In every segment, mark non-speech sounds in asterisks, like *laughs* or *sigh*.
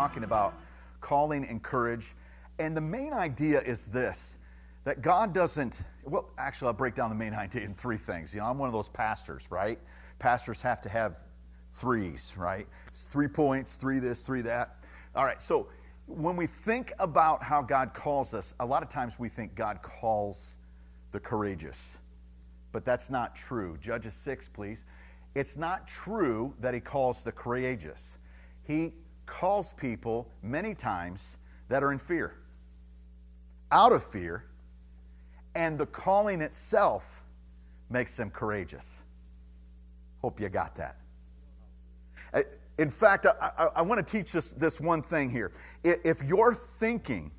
talking about calling and courage. And the main idea is this that God doesn't, well, actually, I'll break down the main idea in three things. You know, I'm one of those pastors, right? Pastors have to have threes, right? It's three points, three this, three that. All right, so when we think about how God calls us, a lot of times we think God calls the courageous. But that's not true. Judges 6, please. It's not true that he calls the courageous. He calls people many times that are in fear, out of fear, and the calling itself makes them courageous. Hope you got that. In fact, I, I, I want to teach this, this one thing here. If you're thinking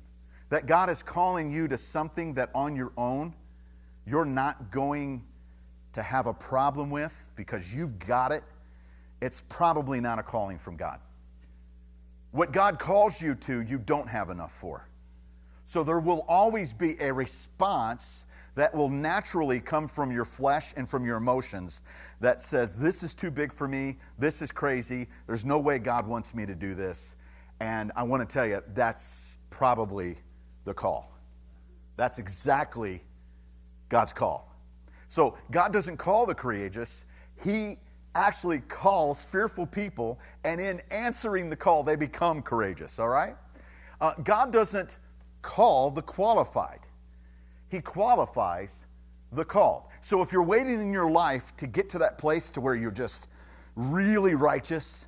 that God is calling you to something that on your own you're not going to have a problem with because you've got it, it's probably not a calling from God. What God calls you to, you don't have enough for. So there will always be a response that will naturally come from your flesh and from your emotions that says, This is too big for me. This is crazy. There's no way God wants me to do this. And I want to tell you, that's probably the call. That's exactly God's call. So God doesn't call the courageous, He actually calls fearful people, and in answering the call, they become courageous, all right? Uh, God doesn't call the qualified, He qualifies the called. So if you're waiting in your life to get to that place to where you're just really righteous,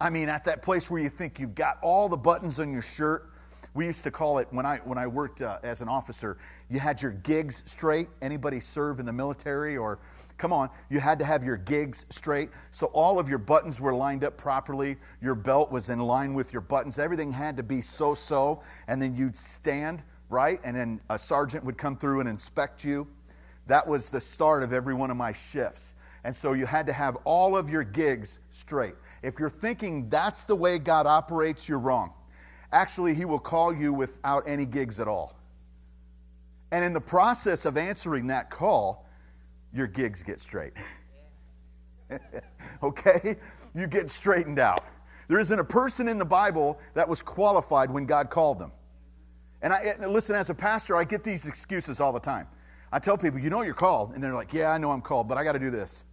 I mean, at that place where you think you've got all the buttons on your shirt, we used to call it when I when I worked uh, as an officer. You had your gigs straight. Anybody serve in the military or come on, you had to have your gigs straight. So all of your buttons were lined up properly. Your belt was in line with your buttons. Everything had to be so so. And then you'd stand right, and then a sergeant would come through and inspect you. That was the start of every one of my shifts. And so you had to have all of your gigs straight. If you're thinking that's the way God operates, you're wrong. Actually, he will call you without any gigs at all. And in the process of answering that call, your gigs get straight. *laughs* okay? You get straightened out. There isn't a person in the Bible that was qualified when God called them. And I listen, as a pastor, I get these excuses all the time. I tell people, you know you're called. And they're like, yeah, I know I'm called, but I got to do this.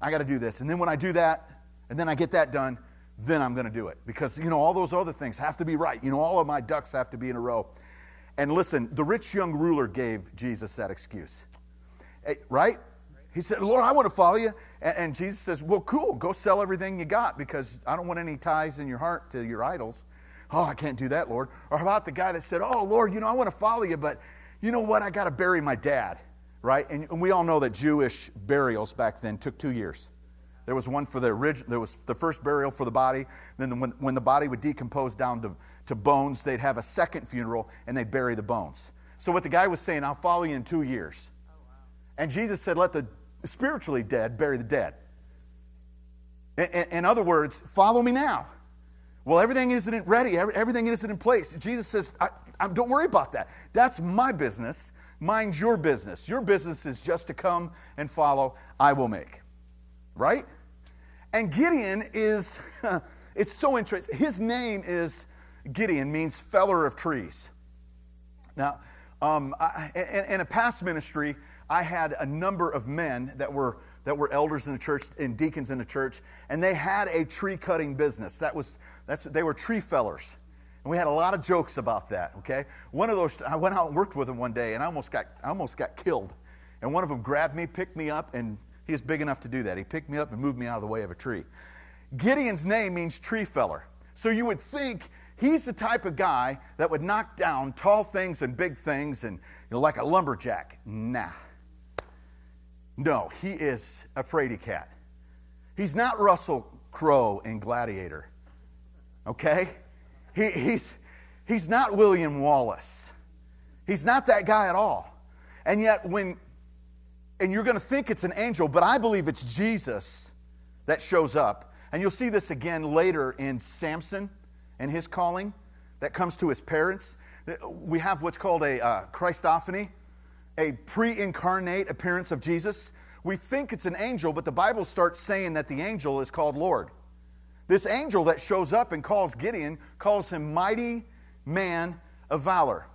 I got to do this. And then when I do that, and then I get that done, then I'm going to do it. Because, you know, all those other things have to be right. You know, all of my ducks have to be in a row. And listen, the rich young ruler gave Jesus that excuse. Hey, right? He said, Lord, I want to follow you. And, Jesus says, Well, cool, go sell everything you got because I don't want any ties in your heart to your idols. Oh, I can't do that, Lord. Or about the guy that said, Oh, Lord, you know, I want to follow you, but you know what? I got to bury my dad, right? And, and we all know that Jewish burials back then took two years. There was one for the original, there was the first burial for the body. Then when, when the body would decompose down to, to bones, they'd have a second funeral and they'd bury the bones. So what the guy was saying, I'll follow you in two years. And Jesus said, let the spiritually dead bury the dead. In other words, follow me now. Well, everything isn't ready. Everything isn't in place. Jesus says, I, I, don't worry about that. That's my business. Mind your business. Your business is just to come and follow. I will make. Right? And Gideon is, *laughs* it's so interesting. His name is Gideon, means feller of trees. Now, um, I, in, in a past ministry, I had a number of men that were that were elders in the church and deacons in the church, and they had a tree cutting business. That was that's they were tree fellers, and we had a lot of jokes about that. Okay, one of those I went out and worked with them one day, and I almost got I almost got killed, and one of them grabbed me, picked me up, and he is big enough to do that. He picked me up and moved me out of the way of a tree. Gideon's name means tree feller. So you would think he's the type of guy that would knock down tall things and big things and you know, like a lumberjack. Nah. No, he is a fraidy cat. He's not Russell Crowe in Gladiator. Okay? He, he's, he's not William Wallace. He's not that guy at all. And yet, when and you're going to think it's an angel, but I believe it's Jesus that shows up. And you'll see this again later in Samson and his calling that comes to his parents. We have what's called a uh, Christophany, a pre incarnate appearance of Jesus. We think it's an angel, but the Bible starts saying that the angel is called Lord. This angel that shows up and calls Gideon calls him mighty man of valor.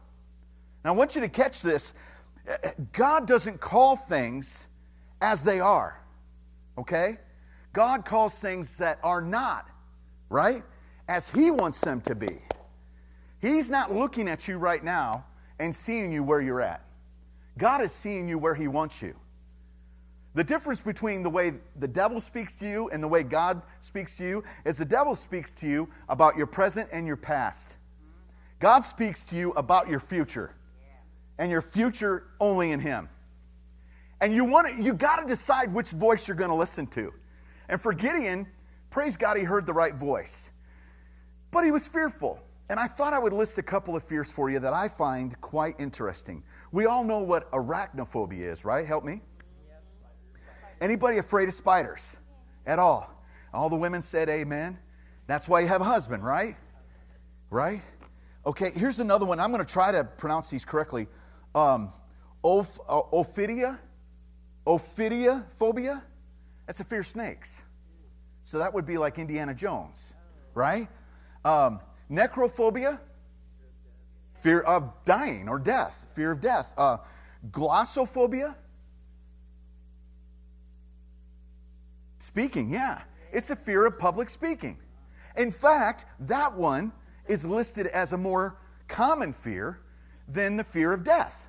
Now, I want you to catch this. God doesn't call things as they are, okay? God calls things that are not, right? As He wants them to be. He's not looking at you right now and seeing you where you're at. God is seeing you where He wants you. The difference between the way the devil speaks to you and the way God speaks to you is the devil speaks to you about your present and your past. God speaks to you about your future and your future only in Him. And you want to, you got to decide which voice you're going to listen to. And for Gideon, praise God, he heard the right voice. But he was fearful. And I thought I would list a couple of fears for you that I find quite interesting. We all know what arachnophobia is, right? Help me. Anybody afraid of spiders at all? All the women said amen. That's why you have a husband, right? Right? Okay, here's another one. I'm going to try to pronounce these correctly. Um, uh, ophidia? Ophidia phobia? That's a fear of snakes. So that would be like Indiana Jones, right? Um, necrophobia? Fear of dying or death, fear of death. Uh, glossophobia? Speaking, yeah. It's a fear of public speaking. In fact, that one is listed as a more common fear than the fear of death.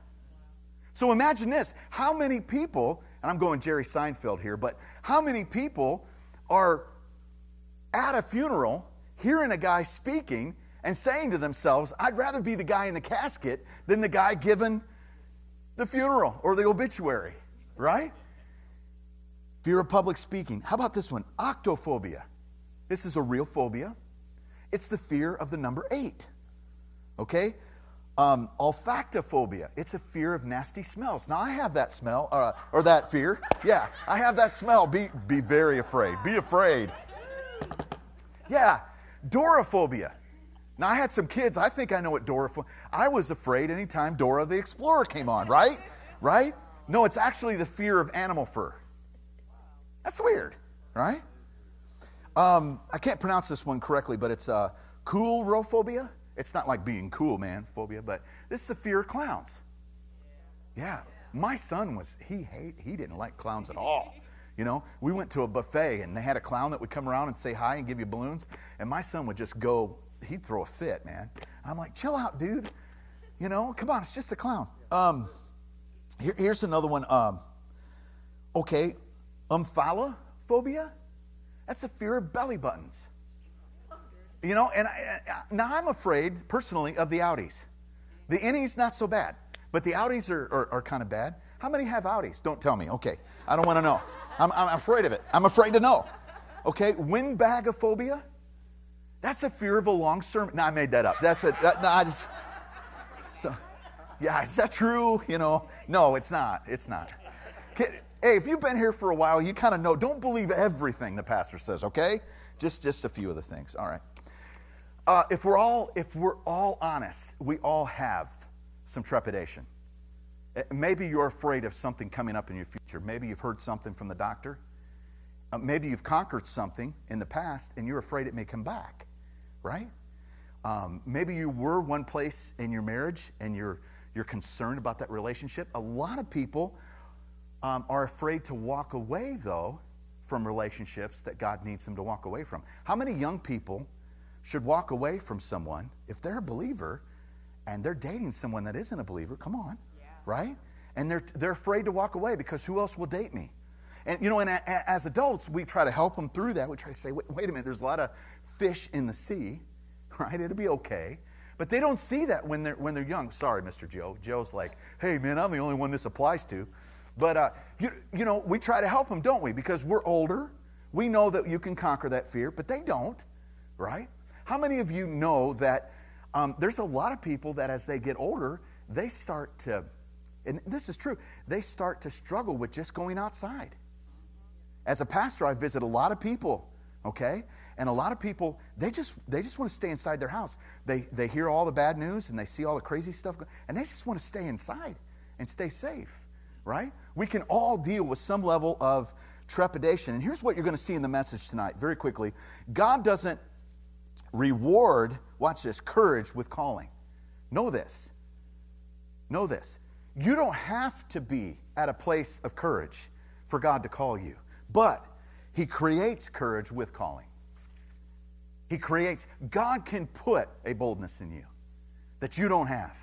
So imagine this how many people, and I'm going Jerry Seinfeld here, but how many people are at a funeral hearing a guy speaking and saying to themselves, I'd rather be the guy in the casket than the guy given the funeral or the obituary, right? Fear of public speaking. How about this one? Octophobia. This is a real phobia. It's the fear of the number eight. Okay? Um, olfactophobia. It's a fear of nasty smells. Now, I have that smell, uh, or that fear. Yeah, I have that smell. Be, be very afraid. Be afraid. Yeah, Doraphobia. Now, I had some kids. I think I know what Dora, I was afraid anytime Dora the Explorer came on, right? Right? No, it's actually the fear of animal fur. That's weird, right? Um, I can't pronounce this one correctly, but it's uh, coulrophobia. It's not like being cool, man, phobia, but this is the fear of clowns. Yeah, my son was he hate he didn't like clowns at all. You know, we went to a buffet and they had a clown that would come around and say hi and give you balloons, and my son would just go. He'd throw a fit, man. I'm like, chill out, dude. You know, come on, it's just a clown. Um, here, here's another one. Um, okay, Omphalophobia? That's a fear of belly buttons. You know, and I, now I'm afraid personally of the outies. The innies, not so bad, but the outies are, are, are kind of bad. How many have outies? Don't tell me. Okay, I don't want to know. I'm, I'm afraid of it. I'm afraid to know. Okay, windbagophobia? That's a fear of a long sermon. No, I made that up. That's it. That, no, I just, so, yeah, is that true? You know, no, it's not. It's not. Hey, if you've been here for a while, you kind of know. Don't believe everything the pastor says, okay? Just just a few of the things. All right. Uh, if we're all if we're all honest, we all have some trepidation. Eh, maybe you're afraid of something coming up in your future. Maybe you've heard something from the doctor. Uh, maybe you've conquered something in the past and you're afraid it may come back, right? Um, maybe you were one place in your marriage and you're you're concerned about that relationship. A lot of people um, are afraid to walk away, though, from relationships that God needs them to walk away from. How many young people should walk away from someone if they're a believer and they're dating someone that isn't a believer? Come on, yeah. right? And they're, they're afraid to walk away because who else will date me? And, you know, and as adults, we try to help them through that. We try to say, wait, wait a minute, there's a lot of fish in the sea, *laughs* right? It'll be okay. But they don't see that when they're, when they're young. Sorry, Mr. Joe. Joe's like, hey, man, I'm the only one this applies to. But, uh, you, you know, we try to help them, don't we? Because we're older. We know that you can conquer that fear, but they don't, right? How many of you know that um, there's a lot of people that as they get older, they start to, and this is true, they start to struggle with just going outside. As a pastor, I visit a lot of people, okay? And a lot of people, they just they just want to stay inside their house. They they hear all the bad news and they see all the crazy stuff, and they just want to stay inside and stay safe right? We can all deal with some level of trepidation. And here's what you're going to see in the message tonight, very quickly God doesn't reward, watch this, courage with calling. Know this. Know this. You don't have to be at a place of courage for God to call you, but He creates courage with calling. He creates, God can put a boldness in you that you don't have.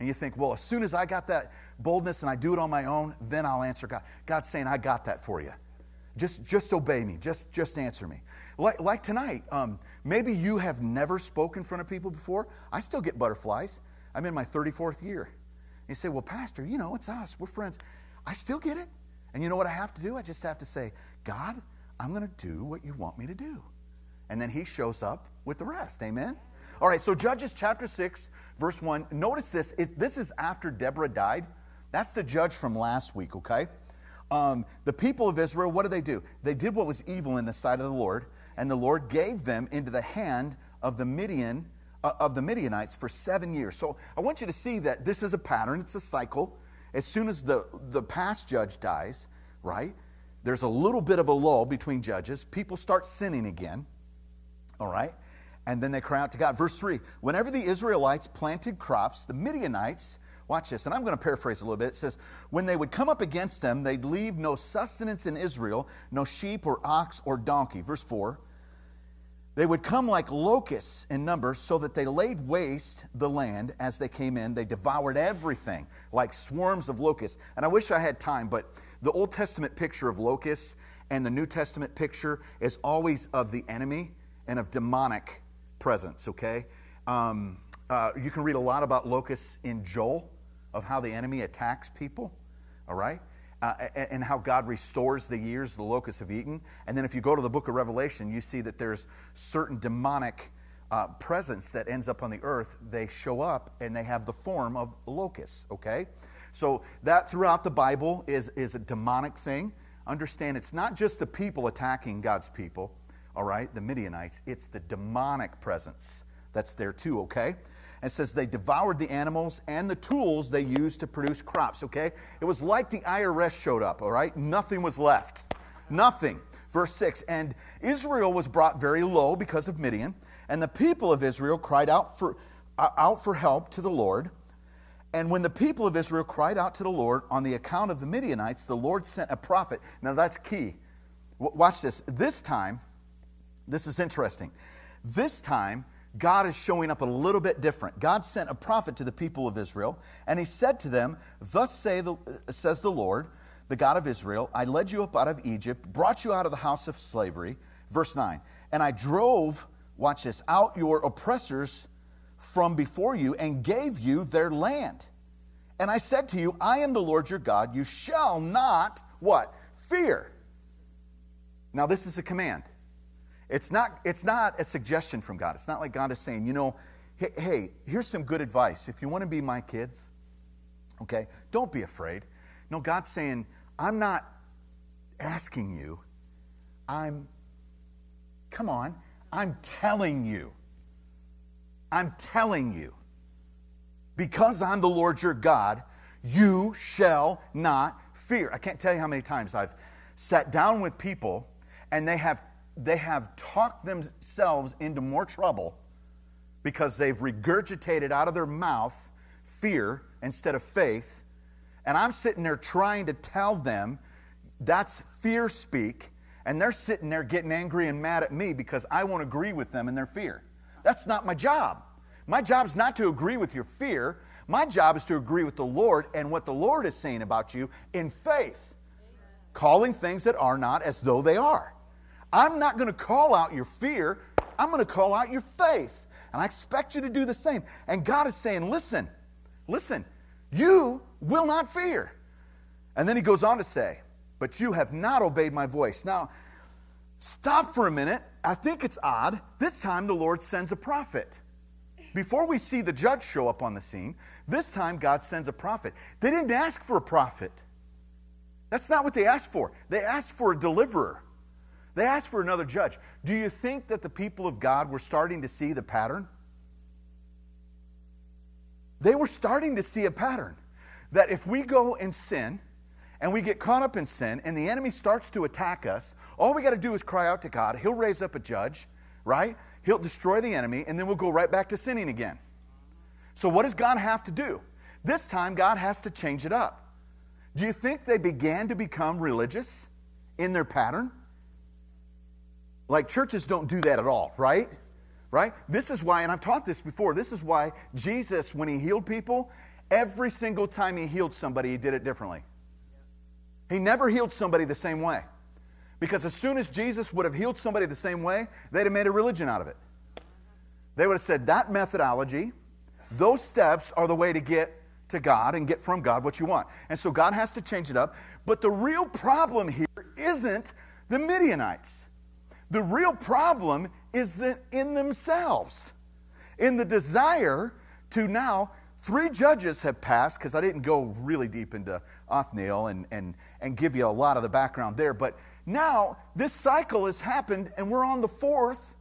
And you think, well, as soon as I got that boldness and I do it on my own, then I'll answer God. God's saying, I got that for you. Just, just obey me. Just, just answer me. Like, like tonight, um, maybe you have never spoken in front of people before. I still get butterflies. I'm in my 34th year. You say, well, Pastor, you know, it's us. We're friends. I still get it. And you know what I have to do? I just have to say, God, I'm going to do what you want me to do. And then he shows up with the rest. Amen? All right, so Judges chapter 6, verse 1. Notice this. this is after Deborah died. That's the judge from last week, okay? Um, the people of Israel, what did they do? They did what was evil in the sight of the Lord, and the Lord gave them into the hand of the Midian uh, of the Midianites for seven years. So I want you to see that this is a pattern, it's a cycle. As soon as the, the past judge dies, right, there's a little bit of a lull between judges. People start sinning again, all right? And then they cry out to God. Verse 3 Whenever the Israelites planted crops, the Midianites, watch this, and I'm going to paraphrase a little bit. It says, When they would come up against them, they'd leave no sustenance in Israel, no sheep or ox or donkey. Verse 4 they would come like locusts in number, so that they laid waste the land as they came in. They devoured everything like swarms of locusts. And I wish I had time, but the Old Testament picture of locusts and the New Testament picture is always of the enemy and of demonic presence, okay? Um, uh, you can read a lot about locusts in Joel, of how the enemy attacks people, all right? Uh, and how God restores the years the locusts have eaten. And then if you go to the book of Revelation, you see that there's certain demonic uh, presence that ends up on the earth. They show up and they have the form of locusts, okay? So that throughout the Bible is, is a demonic thing. Understand it's not just the people attacking God's people, all right, the Midianites, it's the demonic presence that's there too, okay? And says they devoured the animals and the tools they used to produce crops, okay? It was like the IRS showed up, all right? Nothing was left. Nothing. Verse 6 And Israel was brought very low because of Midian, and the people of Israel cried out for, uh, out for help to the Lord. And when the people of Israel cried out to the Lord on the account of the Midianites, the Lord sent a prophet. Now that's key. W- watch this. This time, this is interesting. This time, God is showing up a little bit different. God sent a prophet to the people of Israel, and he said to them, Thus say the, says the Lord, the God of Israel, I led you up out of Egypt, brought you out of the house of slavery. Verse 9, and I drove, watch this, out your oppressors from before you and gave you their land. And I said to you, I am the Lord your God. You shall not, what? Fear. Now, this is a command. It's not, it's not a suggestion from God. It's not like God is saying, you know, hey, hey, here's some good advice. If you want to be my kids, okay, don't be afraid. No, God's saying, I'm not asking you. I'm, come on, I'm telling you. I'm telling you. Because I'm the Lord your God, you shall not fear. I can't tell you how many times I've sat down with people and they have they have talked themselves into more trouble because they've regurgitated out of their mouth fear instead of faith. And I'm sitting there trying to tell them that's fear speak, and they're sitting there getting angry and mad at me because I won't agree with them in their fear. That's not my job. My job is not to agree with your fear. My job is to agree with the Lord and what the Lord is saying about you in faith, calling things that are not as though they are. I'm not going to call out your fear, I'm going to call out your faith. And I expect you to do the same. And God is saying, listen, listen, you will not fear. And then he goes on to say, but you have not obeyed my voice. Now, stop for a minute. I think it's odd. This time the Lord sends a prophet. Before we see the judge show up on the scene, this time God sends a prophet. They didn't ask for a prophet. That's not what they asked for. They asked for a deliverer. They asked for another judge. Do you think that the people of God were starting to see the pattern? They were starting to see a pattern that if we go and sin and we get caught up in sin and the enemy starts to attack us, all we got to do is cry out to God. He'll raise up a judge, right? He'll destroy the enemy, and then we'll go right back to sinning again. So, what does God have to do? This time, God has to change it up. Do you think they began to become religious in their pattern? Like churches don't do that at all, right? Right? This is why, and I've taught this before, this is why Jesus, when he healed people, every single time he healed somebody, he did it differently. He never healed somebody the same way. Because as soon as Jesus would have healed somebody the same way, they'd have made a religion out of it. They would have said that methodology, those steps are the way to get to God and get from God what you want. And so God has to change it up. But the real problem here isn't the Midianites. The real problem isn't in themselves, in the desire to now. Three judges have passed, because I didn't go really deep into Othniel and, and, and give you a lot of the background there, but now this cycle has happened and we're on the fourth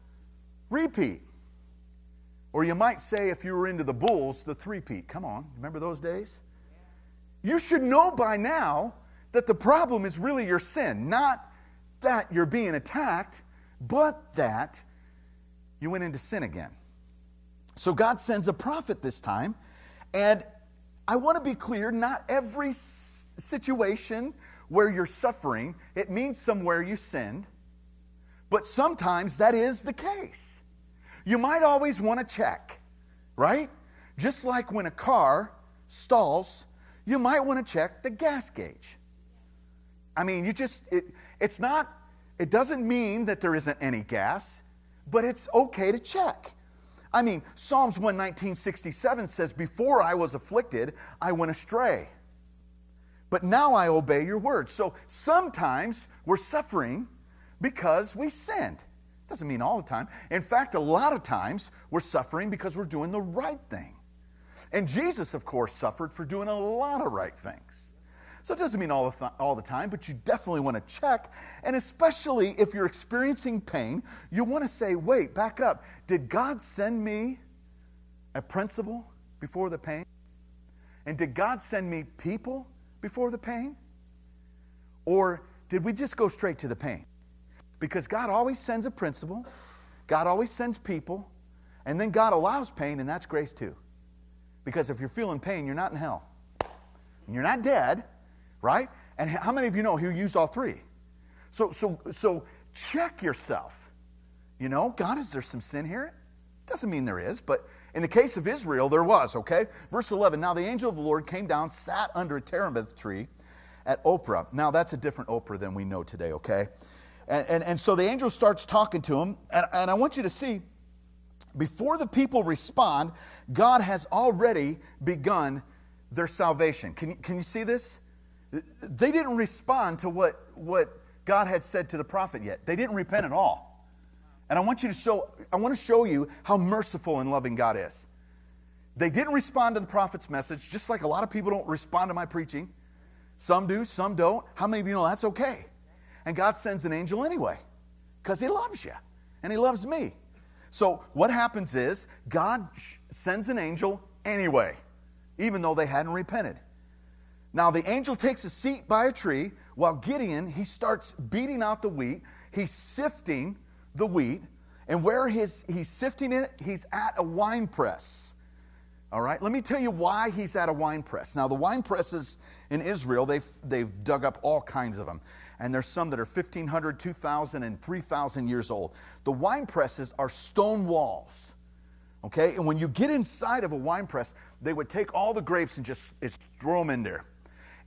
repeat. Or you might say, if you were into the bulls, the three-peat. Come on, remember those days? You should know by now that the problem is really your sin, not that you're being attacked, but that you went into sin again. So God sends a prophet this time, and I want to be clear not every situation where you're suffering, it means somewhere you sinned, but sometimes that is the case you might always want to check, right? Just like when a car stalls, you might want to check the gas gauge. I mean, you just, it, it's not, it doesn't mean that there isn't any gas, but it's okay to check. I mean, Psalms 119.67 says, Before I was afflicted, I went astray. But now I obey your word. So sometimes we're suffering because we sinned. Doesn't mean all the time. In fact, a lot of times we're suffering because we're doing the right thing. And Jesus, of course, suffered for doing a lot of right things. So it doesn't mean all the, th- all the time, but you definitely want to check. And especially if you're experiencing pain, you want to say, wait, back up. Did God send me a principle before the pain? And did God send me people before the pain? Or did we just go straight to the pain? Because God always sends a principle, God always sends people, and then God allows pain, and that's grace too. Because if you're feeling pain, you're not in hell. You're not dead, right? And how many of you know He used all three? So, so, so check yourself. You know, God, is there some sin here? Doesn't mean there is, but in the case of Israel, there was, okay? Verse 11 Now the angel of the Lord came down, sat under a terebinth tree at Ophrah. Now that's a different Ophrah than we know today, okay? And, and, and so the angel starts talking to him. And, and I want you to see, before the people respond, God has already begun their salvation. Can can you see this? They didn't respond to what, what God had said to the prophet yet. They didn't repent at all. And I want you to show, I want to show you how merciful and loving God is. They didn't respond to the prophet's message, just like a lot of people don't respond to my preaching. Some do, some don't. How many of you know that's okay? And God sends an angel anyway because He loves you and He loves me. So what happens is God sends an angel anyway, even though they hadn't repented. Now the angel takes a seat by a tree while Gideon, he starts beating out the wheat. He's sifting the wheat. And where his, he's sifting it, he's at a wine press. All right, let me tell you why he's at a wine press. Now, the wine presses in Israel, they've, they've dug up all kinds of them and there's some that are 1,500, 2,000, and 3,000 years old. The wine presses are stone walls. Okay? And when you get inside of a wine press, they would take all the grapes and just throw them in there.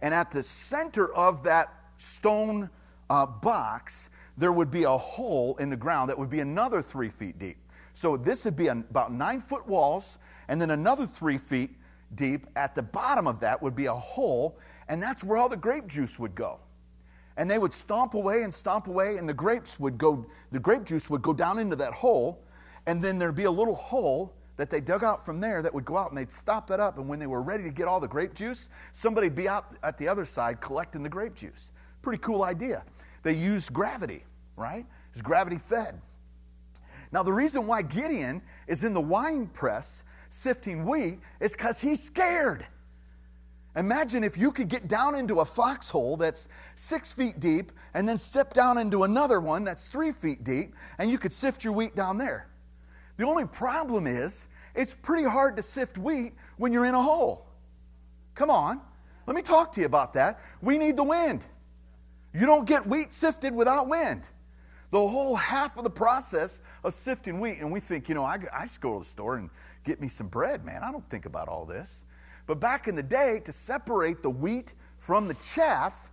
And at the center of that stone uh, box, there would be a hole in the ground that would be another three feet deep. So this would be about nine foot walls, and then another three feet deep. At the bottom of that would be a hole, and that's where all the grape juice would go and they would stomp away and stomp away, and the grapes would go, the grape juice would go down into that hole, and then there'd be a little hole that they dug out from there that would go out, and they'd stop that up. And when they were ready to get all the grape juice, somebody'd be out at the other side collecting the grape juice. Pretty cool idea. They used gravity, right? It's gravity fed. Now, the reason why Gideon is in the wine press sifting wheat is because he's scared. Imagine if you could get down into a foxhole that's six feet deep and then step down into another one that's three feet deep and you could sift your wheat down there. The only problem is it's pretty hard to sift wheat when you're in a hole. Come on, let me talk to you about that. We need the wind. You don't get wheat sifted without wind. The whole half of the process of sifting wheat, and we think, you know, I, I just go to the store and get me some bread, man. I don't think about all this. But back in the day, to separate the wheat from the chaff,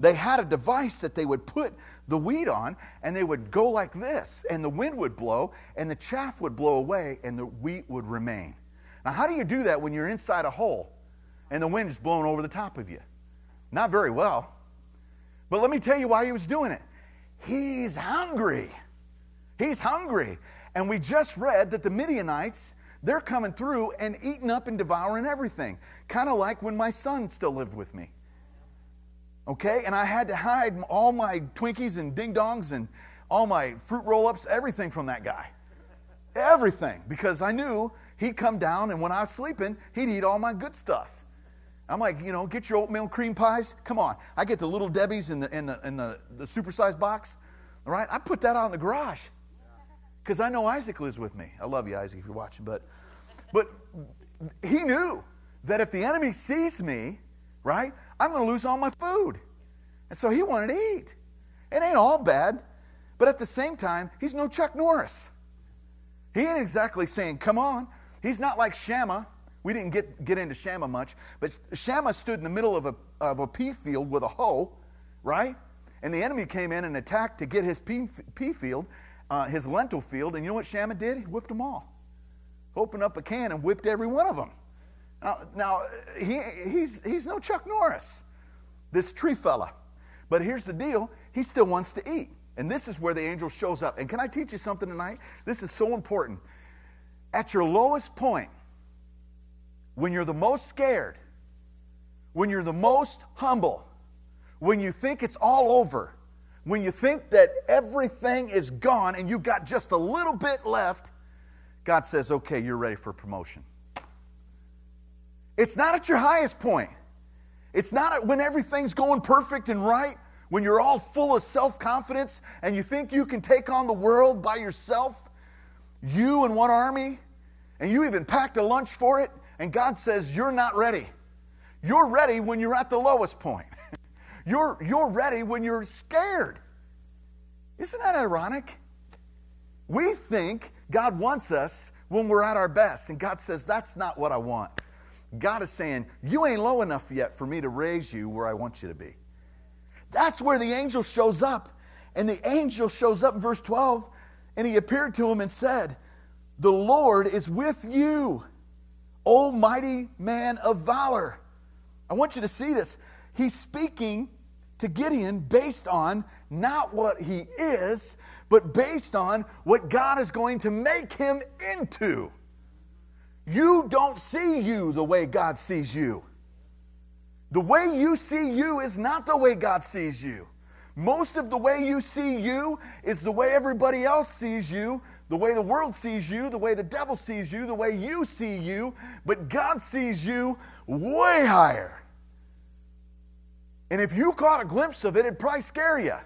they had a device that they would put the wheat on, and they would go like this, and the wind would blow, and the chaff would blow away, and the wheat would remain. Now, how do you do that when you're inside a hole and the wind is blowing over the top of you? Not very well. But let me tell you why he was doing it. He's hungry. He's hungry. And we just read that the Midianites they're coming through and eating up and devouring everything. Kind of like when my son still lived with me. Okay? And I had to hide all my Twinkies and ding dongs and all my fruit roll ups, everything from that guy. Everything. Because I knew he'd come down and when I was sleeping, he'd eat all my good stuff. I'm like, you know, get your oatmeal cream pies. Come on. I get the little Debbie's in the, in the, in the, the supersized box. All right? I put that out in the garage because I know Isaac lives with me. I love you, Isaac, if you're watching. But, but he knew that if the enemy sees me, right, I'm going to lose all my food. And so he wanted to eat. It ain't all bad, but at the same time, he's no Chuck Norris. He ain't exactly saying, come on. He's not like Shammah. We didn't get, get into Shammah much, but Shammah stood in the middle of a, of a pea field with a hoe, right? And the enemy came in and attacked to get his pea, pea field, uh, his lentil field, and you know what Shammah did? He whipped them all. Opened up a can and whipped every one of them. Now, now he, he's, he's no Chuck Norris, this tree fella. But here's the deal he still wants to eat. And this is where the angel shows up. And can I teach you something tonight? This is so important. At your lowest point, when you're the most scared, when you're the most humble, when you think it's all over, when you think that everything is gone and you've got just a little bit left, God says, okay, you're ready for promotion. It's not at your highest point. It's not when everything's going perfect and right, when you're all full of self confidence and you think you can take on the world by yourself, you and one army, and you even packed a lunch for it, and God says, You're not ready. You're ready when you're at the lowest point. *laughs* You're, you're ready when you're scared. Isn't that ironic? We think God wants us when we're at our best, and God says, That's not what I want. God is saying, You ain't low enough yet for me to raise you where I want you to be. That's where the angel shows up. And the angel shows up in verse 12, and he appeared to him and said, The Lord is with you, O mighty man of valor. I want you to see this. He's speaking to Gideon based on not what he is, but based on what God is going to make him into. You don't see you the way God sees you. The way you see you is not the way God sees you. Most of the way you see you is the way everybody else sees you, the way the world sees you, the way the devil sees you, the way you see you, but God sees you way higher. And if you caught a glimpse of it, it'd probably scare you.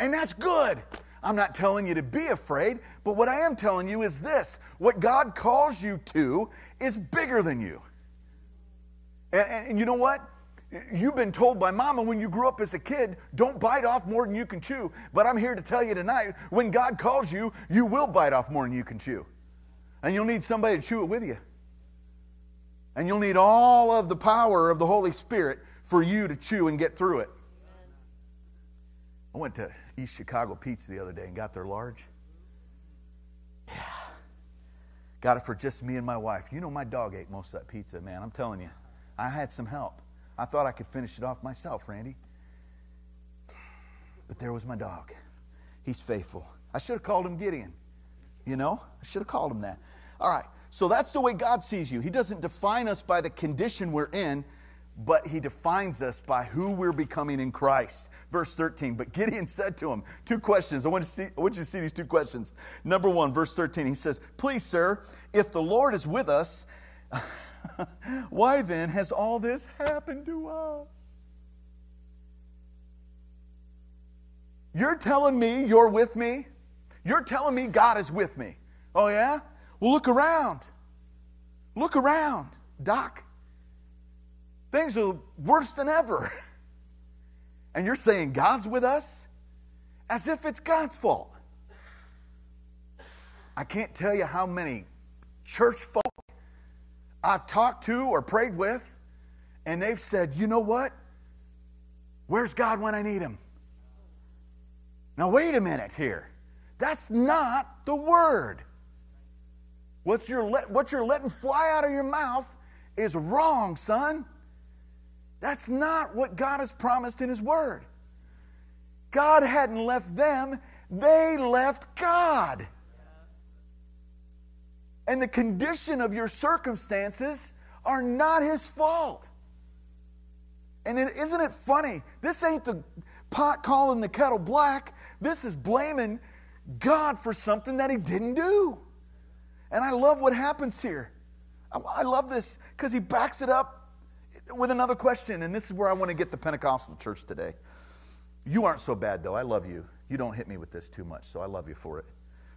And that's good. I'm not telling you to be afraid, but what I am telling you is this what God calls you to is bigger than you. And, and, and, you know what? You've been told by mama when you grew up as a kid, don't bite off more than you can chew. But I'm here to tell you tonight when God calls you, you will bite off more than you can chew. And you'll need somebody to chew it with you. And you'll need all of the power of the Holy Spirit for you to chew and get through it. I went to East Chicago Pizza the other day and got their large. Yeah. Got it for just me and my wife. You know, my dog ate most of that pizza, man. I'm telling you. I had some help. I thought I could finish it off myself, Randy. But there was my dog. He's faithful. I should have called him Gideon. You know, I should have called him that. All right. So that's the way God sees you. He doesn't define us by the condition we're in, but he defines us by who we're becoming in Christ. Verse 13. But Gideon said to him, two questions. I want, to see, I want you to see these two questions. Number one, verse 13, he says, Please, sir, if the Lord is with us, *laughs* Why then has all this happened to us? You're telling me you're with me? You're telling me God is with me. Oh, yeah? Well, look around. Look around, Doc. Things are worse than ever. *laughs* And you're saying God's with us? As if it's God's fault. I can't tell you how many church folk I've talked to or prayed with, and they've said, you know what? Where's God when I need him? Now, wait a minute here. That's not the word. What you're, let, what you're letting fly out of your mouth is wrong, son. That's not what God has promised in His Word. God hadn't left them, they left God. And the condition of your circumstances are not His fault. And is isn't it funny? This ain't the pot calling the kettle black. This is blaming God for something that He didn't do. And I love what happens here. I love this because He backs it up with another question. And this is where I want to get the Pentecostal church today. You aren't so bad, though. I love you. You don't hit me with this too much, so I love you for it.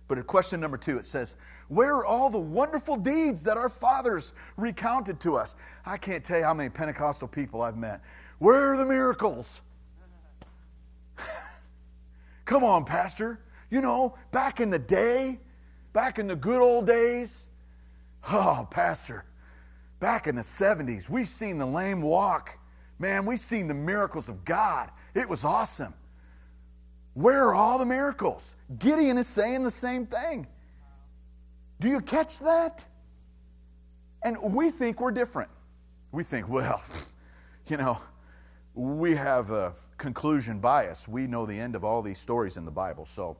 But at question number two, it says, Where are all the wonderful deeds that our fathers recounted to us? I can't tell you how many Pentecostal people I've met. Where are the miracles? *laughs* Come on, Pastor. You know, back in the day, back in the good old days, oh, Pastor, back in the 70s, we seen the lame walk. Man, we seen the miracles of God. It was awesome. Where are all the miracles? Gideon is saying the same thing. Do you catch that? And we think we're different. We think, well, *laughs* you know, we have a conclusion bias. We know the end of all these stories in the Bible, so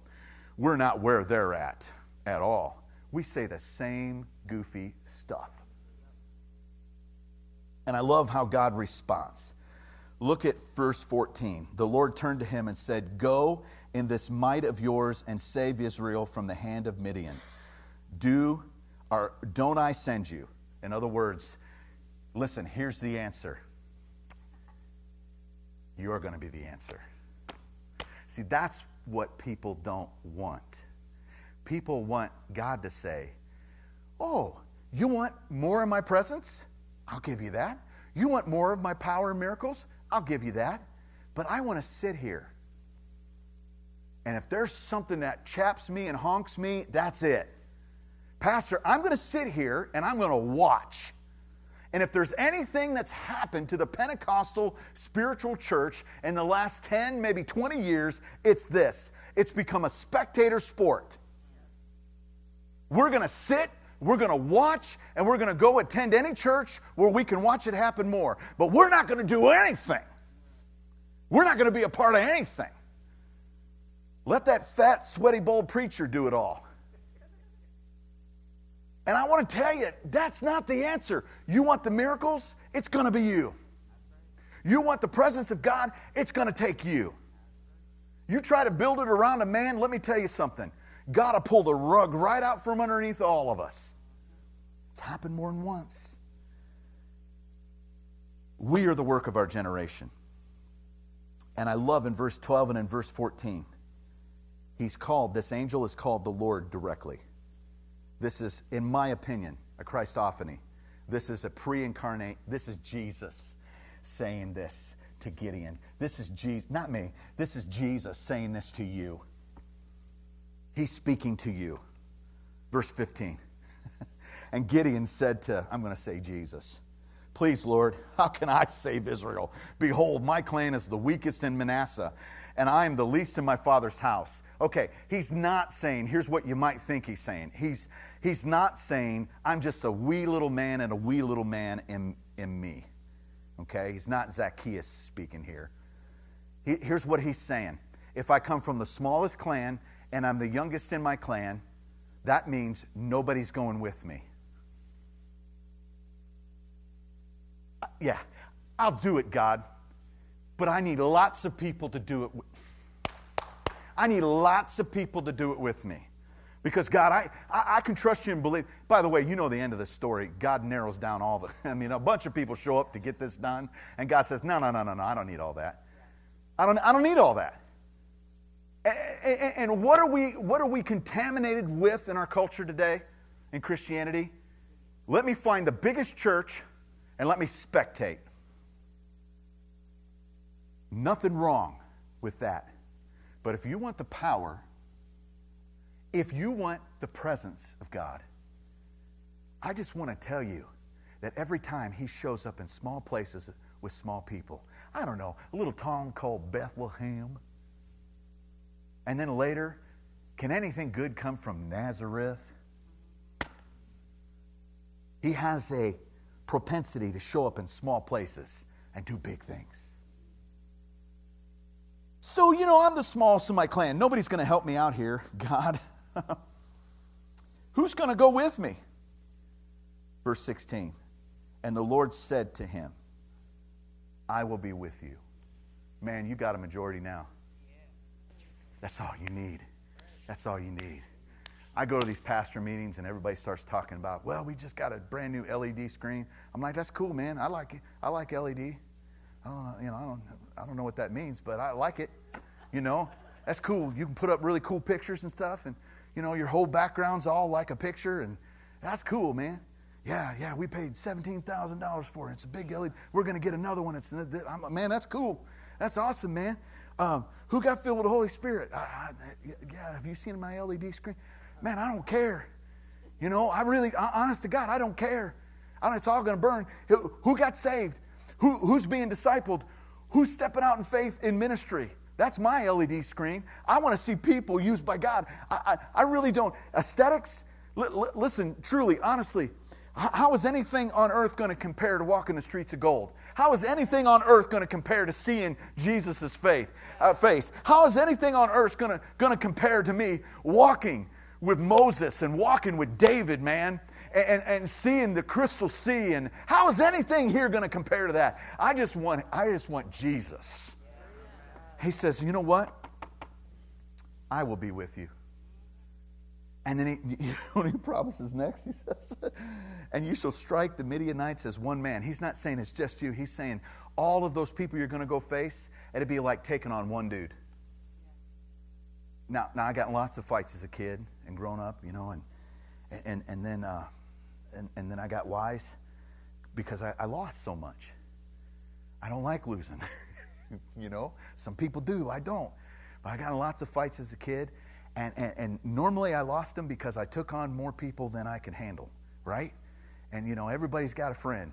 we're not where they're at at all. We say the same goofy stuff. And I love how God responds. Look at verse 14. The Lord turned to him and said, Go in this might of yours and save Israel from the hand of Midian. Do or don't I send you? In other words, listen, here's the answer. You're going to be the answer. See, that's what people don't want. People want God to say, Oh, you want more in my presence? I'll give you that. You want more of my power and miracles? I'll give you that. But I want to sit here. And if there's something that chaps me and honks me, that's it. Pastor, I'm going to sit here and I'm going to watch. And if there's anything that's happened to the Pentecostal spiritual church in the last 10, maybe 20 years, it's this it's become a spectator sport. We're going to sit we're going to watch and we're going to go attend any church where we can watch it happen more. But we're not going to do anything. We're not going to be a part of anything. Let that fat, sweaty, bold preacher do it all. And I want to tell you, that's not the answer. You want the miracles? It's going to be you. You want the presence of God? It's going to take you. You try to build it around a man, let me tell you something. God to pull the rug right out from underneath all of us. It's happened more than once. We are the work of our generation. And I love in verse 12 and in verse 14, he's called, this angel is called the Lord directly. This is, in my opinion, a Christophany. This is a pre incarnate, this is Jesus saying this to Gideon. This is Jesus, not me, this is Jesus saying this to you. He's speaking to you. Verse 15. *laughs* and Gideon said to, I'm going to say Jesus, Please, Lord, how can I save Israel? Behold, my clan is the weakest in Manasseh, and I am the least in my father's house. Okay, he's not saying, here's what you might think he's saying. He's, he's not saying, I'm just a wee little man and a wee little man in, in me. Okay, he's not Zacchaeus speaking here. He, here's what he's saying If I come from the smallest clan and I'm the youngest in my clan, that means nobody's going with me. Uh, yeah, I'll do it, God, but I need lots of people to do it. I need lots of people to do it with me. Because God, I, I, I, can trust you and believe. By the way, you know the end of the story. God narrows down all the, *laughs* I mean, a bunch of people show up to get this done, and God says, no, no, no, no, no, I don't need all that. I don't, I don't need all that. And, what, are we, what are we contaminated with in our culture today, in Christianity? Let me find the biggest church and let me spectate. Nothing wrong with that. But if you want the power, if you want the presence of God, I just want to tell you that every time He shows up in small places with small people, I don't know, a little town called Bethlehem, and then later, can anything good come from Nazareth? He has a propensity to show up in small places and do big things. So, you know, I'm the smallest in my clan. Nobody's going to help me out here, *laughs* God. Who's going to go with me? Verse 16. And the Lord said to him, I will be with you. Man, you got a majority now. That's all you need. That's all you need. I go to these pastor meetings and everybody starts talking about, well, we just got a brand new LED screen. I'm like, that's cool, man. I like it. I like LED. I don't, you know, I don't, I don't know what that means, but I like it. You know, that's cool. You can put up really cool pictures and stuff, and you know, your whole background's all like a picture, and that's cool, man. Yeah, yeah, we paid seventeen thousand dollars for it. It's a big LED. We're to get another one. It's man, that's cool. That's awesome, man. Um, who got filled with the Holy Spirit? Yeah, have you seen my LED screen? Man, I don't care. You know, I really, honest to God, I don't care. I don't, it's all going to burn. Who, who got saved? Who, who's being discipled? Who's stepping out in faith in ministry? That's my LED screen. I want to see people used by God. I, I, I really don't. Aesthetics, li, li, listen, truly, honestly, how is anything on earth going to compare to walking the streets of gold? How is anything on earth going to compare to seeing Jesus' faith, uh, face? How is anything on earth going to compare to me walking with Moses and walking with David, man? and, and seeing the crystal sea. And how is anything here going to compare to that? I just want, I just want Jesus. He says, You know what? I will be with you. And then he, *laughs* he promises next? He says, *laughs* And you shall strike the Midianites as one man. He's not saying it's just you. He's saying all of those people you're going to go face, it'd be like taking on one dude. Now, now I got lots of fights as a kid and grown up, you know, and and and then uh, and, and then I got wise because I, I lost so much. I don't like losing. *laughs* you know, some people do, I don't. But I got in lots of fights as a kid, and, and, and normally I lost them because I took on more people than I could handle, right? And, you know, everybody's got a friend.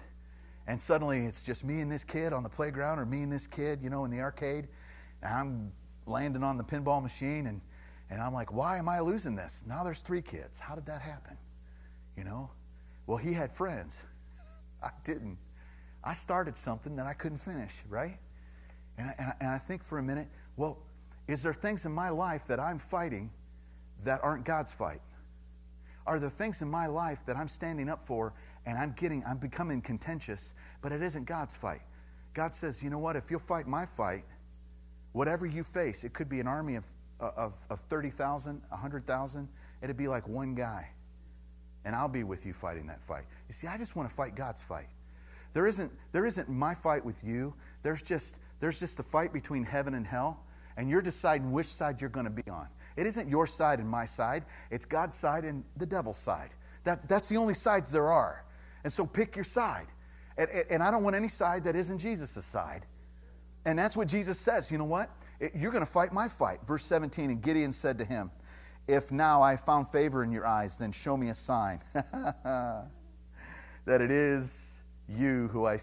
And suddenly it's just me and this kid on the playground or me and this kid, you know, in the arcade. And I'm landing on the pinball machine and, and I'm like, why am I losing this? Now there's three kids. How did that happen? You know? Well, he had friends. *laughs* I didn't. I started something that I couldn't finish, right? And I, and I, and I think for a minute, well, is there things in my life that I'm fighting that aren't God's fight? Are there things in my life that I'm standing up for and I'm getting, I'm becoming contentious, but it isn't God's fight? God says, you know what? If you'll fight my fight, whatever you face, it could be an army of, of, of 30,000, 100,000, it'd be like one guy. And I'll be with you fighting that fight. You see, I just want to fight God's fight. There isn't, there isn't my fight with you. There's just, there's just a fight between heaven and hell, and you're deciding which side you're going to be on. It isn't your side and my side, it's God's side and the devil's side. That, that's the only sides there are. And so pick your side. And, and I don't want any side that isn't Jesus' side. And that's what Jesus says. You know what? You're going to fight my fight. Verse 17 And Gideon said to him, If now I found favor in your eyes, then show me a sign *laughs* that it is you who I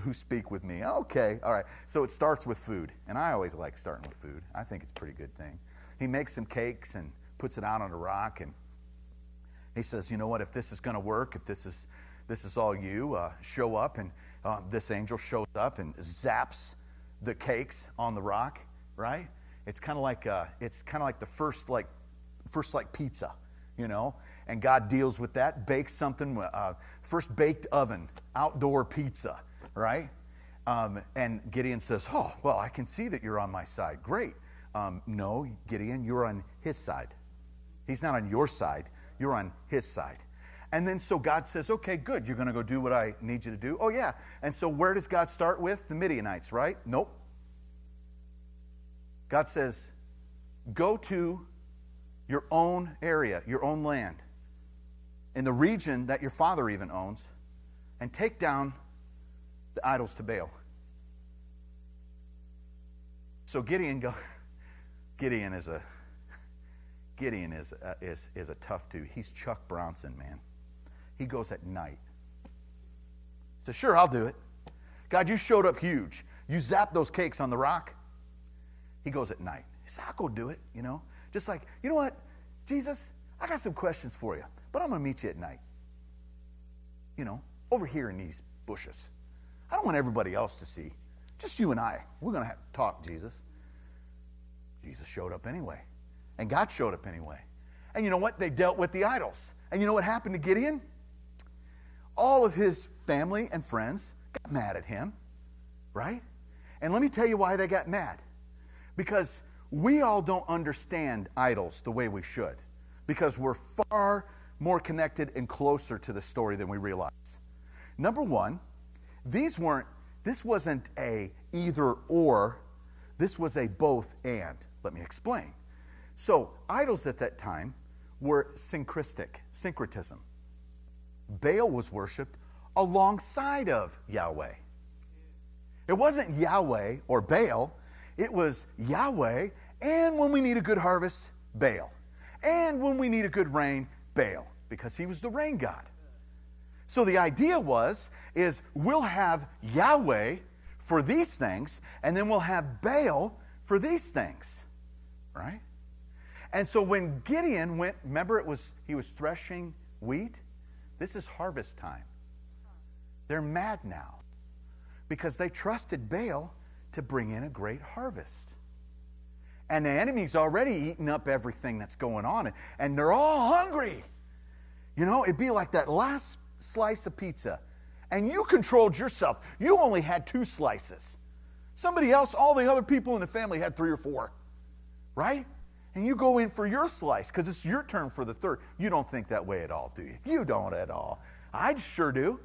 who speak with me. Okay, all right. So it starts with food, and I always like starting with food. I think it's a pretty good thing. He makes some cakes and puts it out on a rock, and he says, "You know what? If this is going to work, if this is this is all you, uh, show up." And uh, this angel shows up and zaps the cakes on the rock. Right? It's kind of like uh, it's kind of like the first like first like pizza, you know. And God deals with that, bakes something, uh, first baked oven, outdoor pizza right? Um, and Gideon says, Oh, well, I can see that you're on my side. Great. Um, no, Gideon, you're on his side. He's not on your side, you're on his side. And then so God says, okay, good, you're going to go do what I need you to do. Oh, yeah. And so where does God start with? The Midianites, right? Nope. God says, go to your own area, your own land, in the region that your father even owns, and take down the idols to Baal. So Gideon go, *laughs* Gideon is a Gideon is, uh, is, is a tough dude. He's Chuck Bronson, man. He goes at night. So sure, I'll do it. God, you showed up huge. You zapped those cakes on the rock. He goes at night. He said, I'll go do it, you know. Just like, you know what, Jesus, I got some questions for you, but I'm going to meet you at night. You know, over here in these bushes. I don't want everybody else to see. Just you and I. We're going to have to talk, Jesus. Jesus showed up anyway. And God showed up anyway. And you know what? They dealt with the idols. And you know what happened to Gideon? All of his family and friends got mad at him, right? And let me tell you why they got mad. Because we all don't understand idols the way we should, because we're far more connected and closer to the story than we realize. Number one, these weren't, this wasn't a either or, this was a both and. Let me explain. So, idols at that time were syncretic, syncretism. Baal was worshiped alongside of Yahweh. It wasn't Yahweh or Baal, it was Yahweh, and when we need a good harvest, Baal. And when we need a good rain, Baal, because he was the rain god. So the idea was is we'll have Yahweh for these things, and then we'll have Baal for these things. Right? And so when Gideon went, remember it was he was threshing wheat? This is harvest time. They're mad now because they trusted Baal to bring in a great harvest. And the enemy's already eaten up everything that's going on, and they're all hungry. You know, it'd be like that last slice of pizza, and you controlled yourself. You only had two slices. Somebody else, all the other people in the family had three or four, right? and you go in for your slice because it's your turn for the third. You don't think that way at all, do you? You don't at all. I sure do.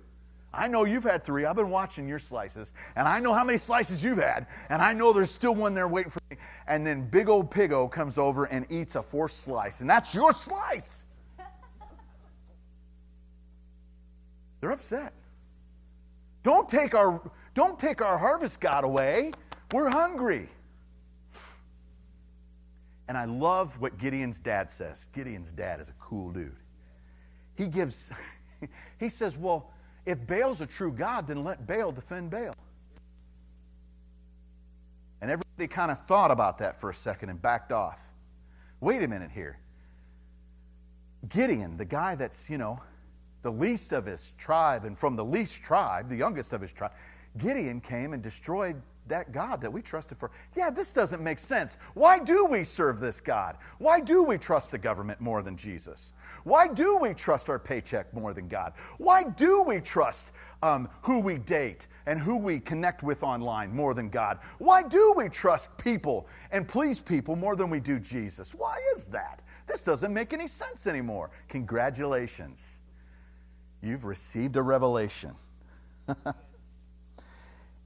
I know you've had three. I've been watching your slices, and I know how many slices you've had, and I know there's still one there waiting for me. And then big old Pigo comes over and eats a fourth slice, and that's your slice. They're upset. Don't take our, don't take our harvest God away. We're hungry. And I love what Gideon's dad says. Gideon's dad is a cool dude. He gives, *laughs* he says, well, if Baal's a true God, then let Baal defend Baal. And everybody kind of thought about that for a second and backed off. Wait a minute here. Gideon, the guy that's, you know, the least of his tribe, and from the least tribe, the youngest of his tribe, Gideon came and destroyed that God that we trusted for. Yeah, this doesn't make sense. Why do we serve this God? Why do we trust the government more than Jesus? Why do we trust our paycheck more than God? Why do we trust um, who we date and who we connect with online more than God? Why do we trust people and please people more than we do Jesus? Why is that? This doesn't make any sense anymore. Congratulations. You've received a revelation. *laughs*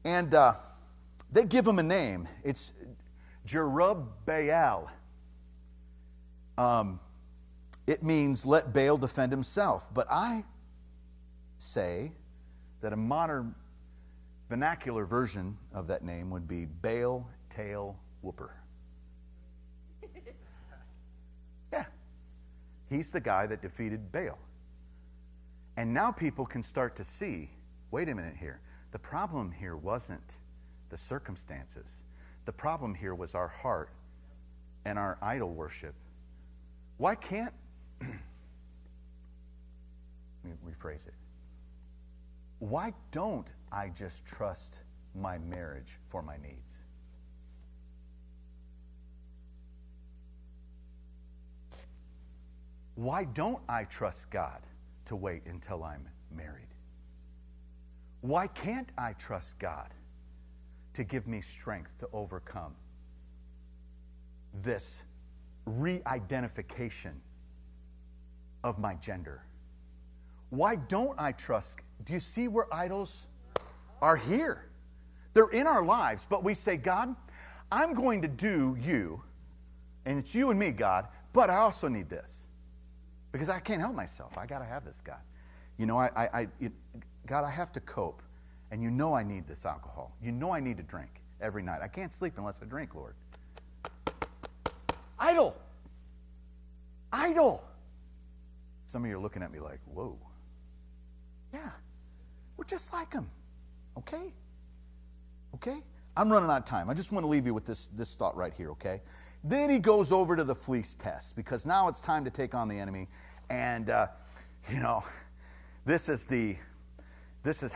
and, uh, they give him a name. It's Jerubbaal. Um, it means let Baal defend himself. But I say that a modern vernacular version of that name would be Baal Tail Whooper. *laughs* Yeah. He's the guy that defeated Baal. And now people can start to see wait a minute here. The problem here wasn't the circumstances. The problem here was our heart and our idol worship. Why can't, *clears throat* let me rephrase it. Why don't I just trust my marriage for my needs? Why don't I trust God to wait until I'm married? Why can't I trust God to give me strength to overcome this re identification of my gender? Why don't I trust? Do you see where idols are here? They're in our lives, but we say, God, I'm going to do you, and it's you and me, God, but I also need this because I can't help myself. I got to have this, God. You know, I, I, I it, God, I have to cope, and you know I need this alcohol. You know I need to drink every night. I can't sleep unless I drink, Lord. Idol. Idol. Some of you are looking at me like, whoa. Yeah, we're just like them. Okay? Okay? I'm running out of time. I just want to leave you with this, this thought right here, okay? Then he goes over to the fleece test because now it's time to take on the enemy. And, uh, you know, this is the, this is,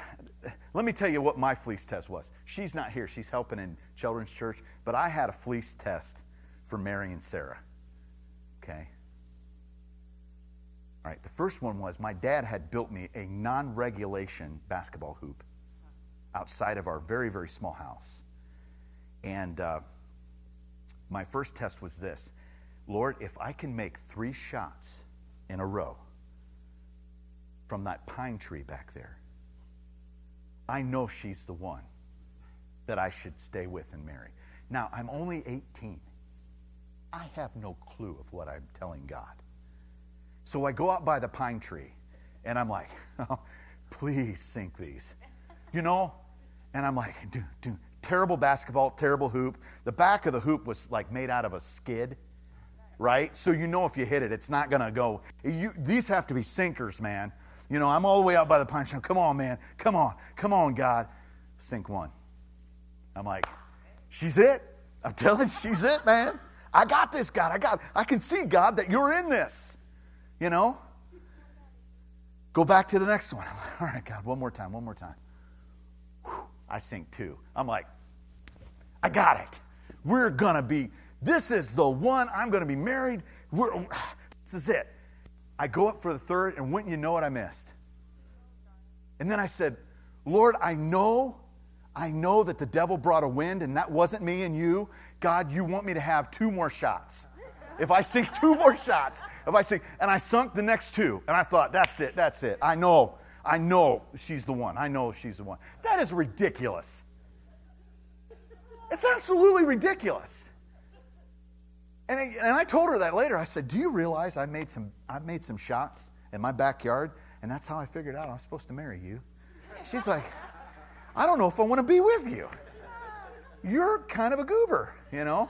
let me tell you what my fleece test was. She's not here, she's helping in children's church, but I had a fleece test for Mary and Sarah, okay? All right, the first one was my dad had built me a non regulation basketball hoop outside of our very, very small house. And, uh, my first test was this Lord, if I can make three shots in a row from that pine tree back there, I know she's the one that I should stay with and marry. Now, I'm only 18. I have no clue of what I'm telling God. So I go out by the pine tree and I'm like, *laughs* oh, please sink these. You know? And I'm like, dude, dude, terrible basketball, terrible hoop. The back of the hoop was like made out of a skid, right? So you know if you hit it, it's not going to go. You, these have to be sinkers, man. You know, I'm all the way out by the punch. Come on, man. Come on. Come on, God. Sink one. I'm like, she's it. I'm *laughs* telling she's it, man. I got this, God. I got, I can see, God, that you're in this. You know? Go back to the next one. Like, *laughs* all right, God, one more time, one more time. I sink two. I'm like, I got it. We're going to be, this is the one. I'm going to be married. We're, this is it. I go up for the third, and wouldn't you know what I missed? And then I said, Lord, I know, I know that the devil brought a wind, and that wasn't me and you. God, you want me to have two more shots. If I sink two more shots, if I sink, and I sunk the next two, and I thought, that's it, that's it. I know, I know she's the one. I know she's the one. That is ridiculous. It's absolutely ridiculous. And I, and I told her that later. I said, Do you realize I made some, I made some shots in my backyard? And that's how I figured out I was supposed to marry you. She's like, I don't know if I want to be with you. You're kind of a goober, you know?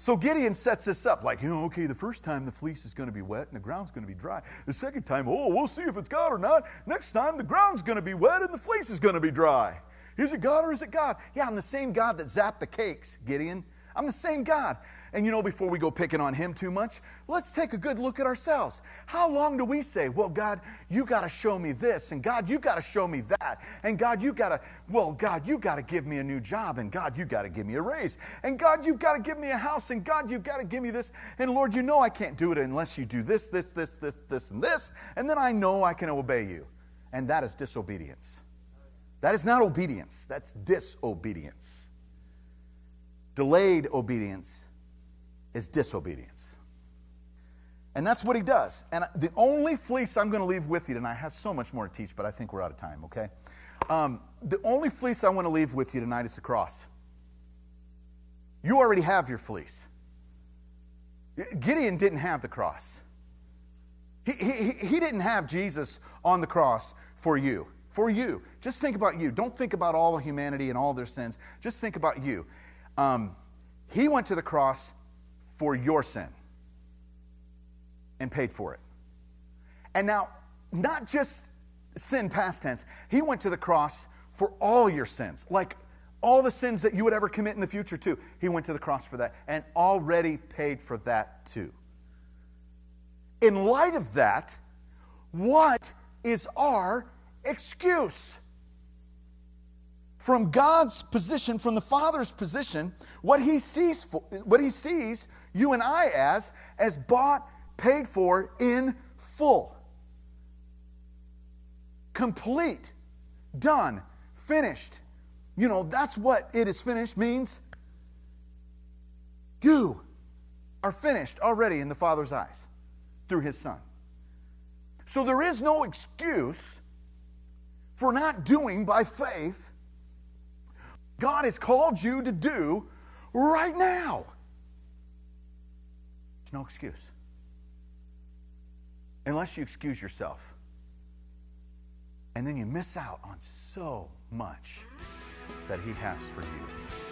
So Gideon sets this up like, you know, okay, the first time the fleece is going to be wet and the ground's going to be dry. The second time, oh, we'll see if it's God or not. Next time, the ground's going to be wet and the fleece is going to be dry. Is it God or is it God? Yeah, I'm the same God that zapped the cakes, Gideon. I'm the same God. And you know, before we go picking on him too much, let's take a good look at ourselves. How long do we say, well, God, you got to show me this, and God, you got to show me that, and God, you got to, well, God, you got to give me a new job, and God, you got to give me a raise, and God, you've got to give me a house, and God, you've got to give me this, and Lord, you know I can't do it unless you do this, this, this, this, this, and this, and then I know I can obey you. And that is disobedience. That is not obedience, that's disobedience. Delayed obedience is disobedience. And that's what he does. And the only fleece I'm going to leave with you, and I have so much more to teach, but I think we're out of time, okay? Um, the only fleece I want to leave with you tonight is the cross. You already have your fleece. Gideon didn't have the cross. He, he, he didn't have Jesus on the cross for you. For you. Just think about you. Don't think about all of humanity and all their sins. Just think about you. Um, he went to the cross for your sin and paid for it. And now, not just sin past tense, he went to the cross for all your sins, like all the sins that you would ever commit in the future, too. He went to the cross for that and already paid for that, too. In light of that, what is our excuse? From God's position, from the Father's position, what he sees, for, what he sees you and I as, as bought, paid for in full. Complete, done, finished. You know, that's what it is finished means. You, are finished already in the Father's eyes through His Son. So there is no excuse for not doing by faith God has called you to do right now. There's no excuse. Unless you excuse yourself. And then you miss out on so much that He has for you.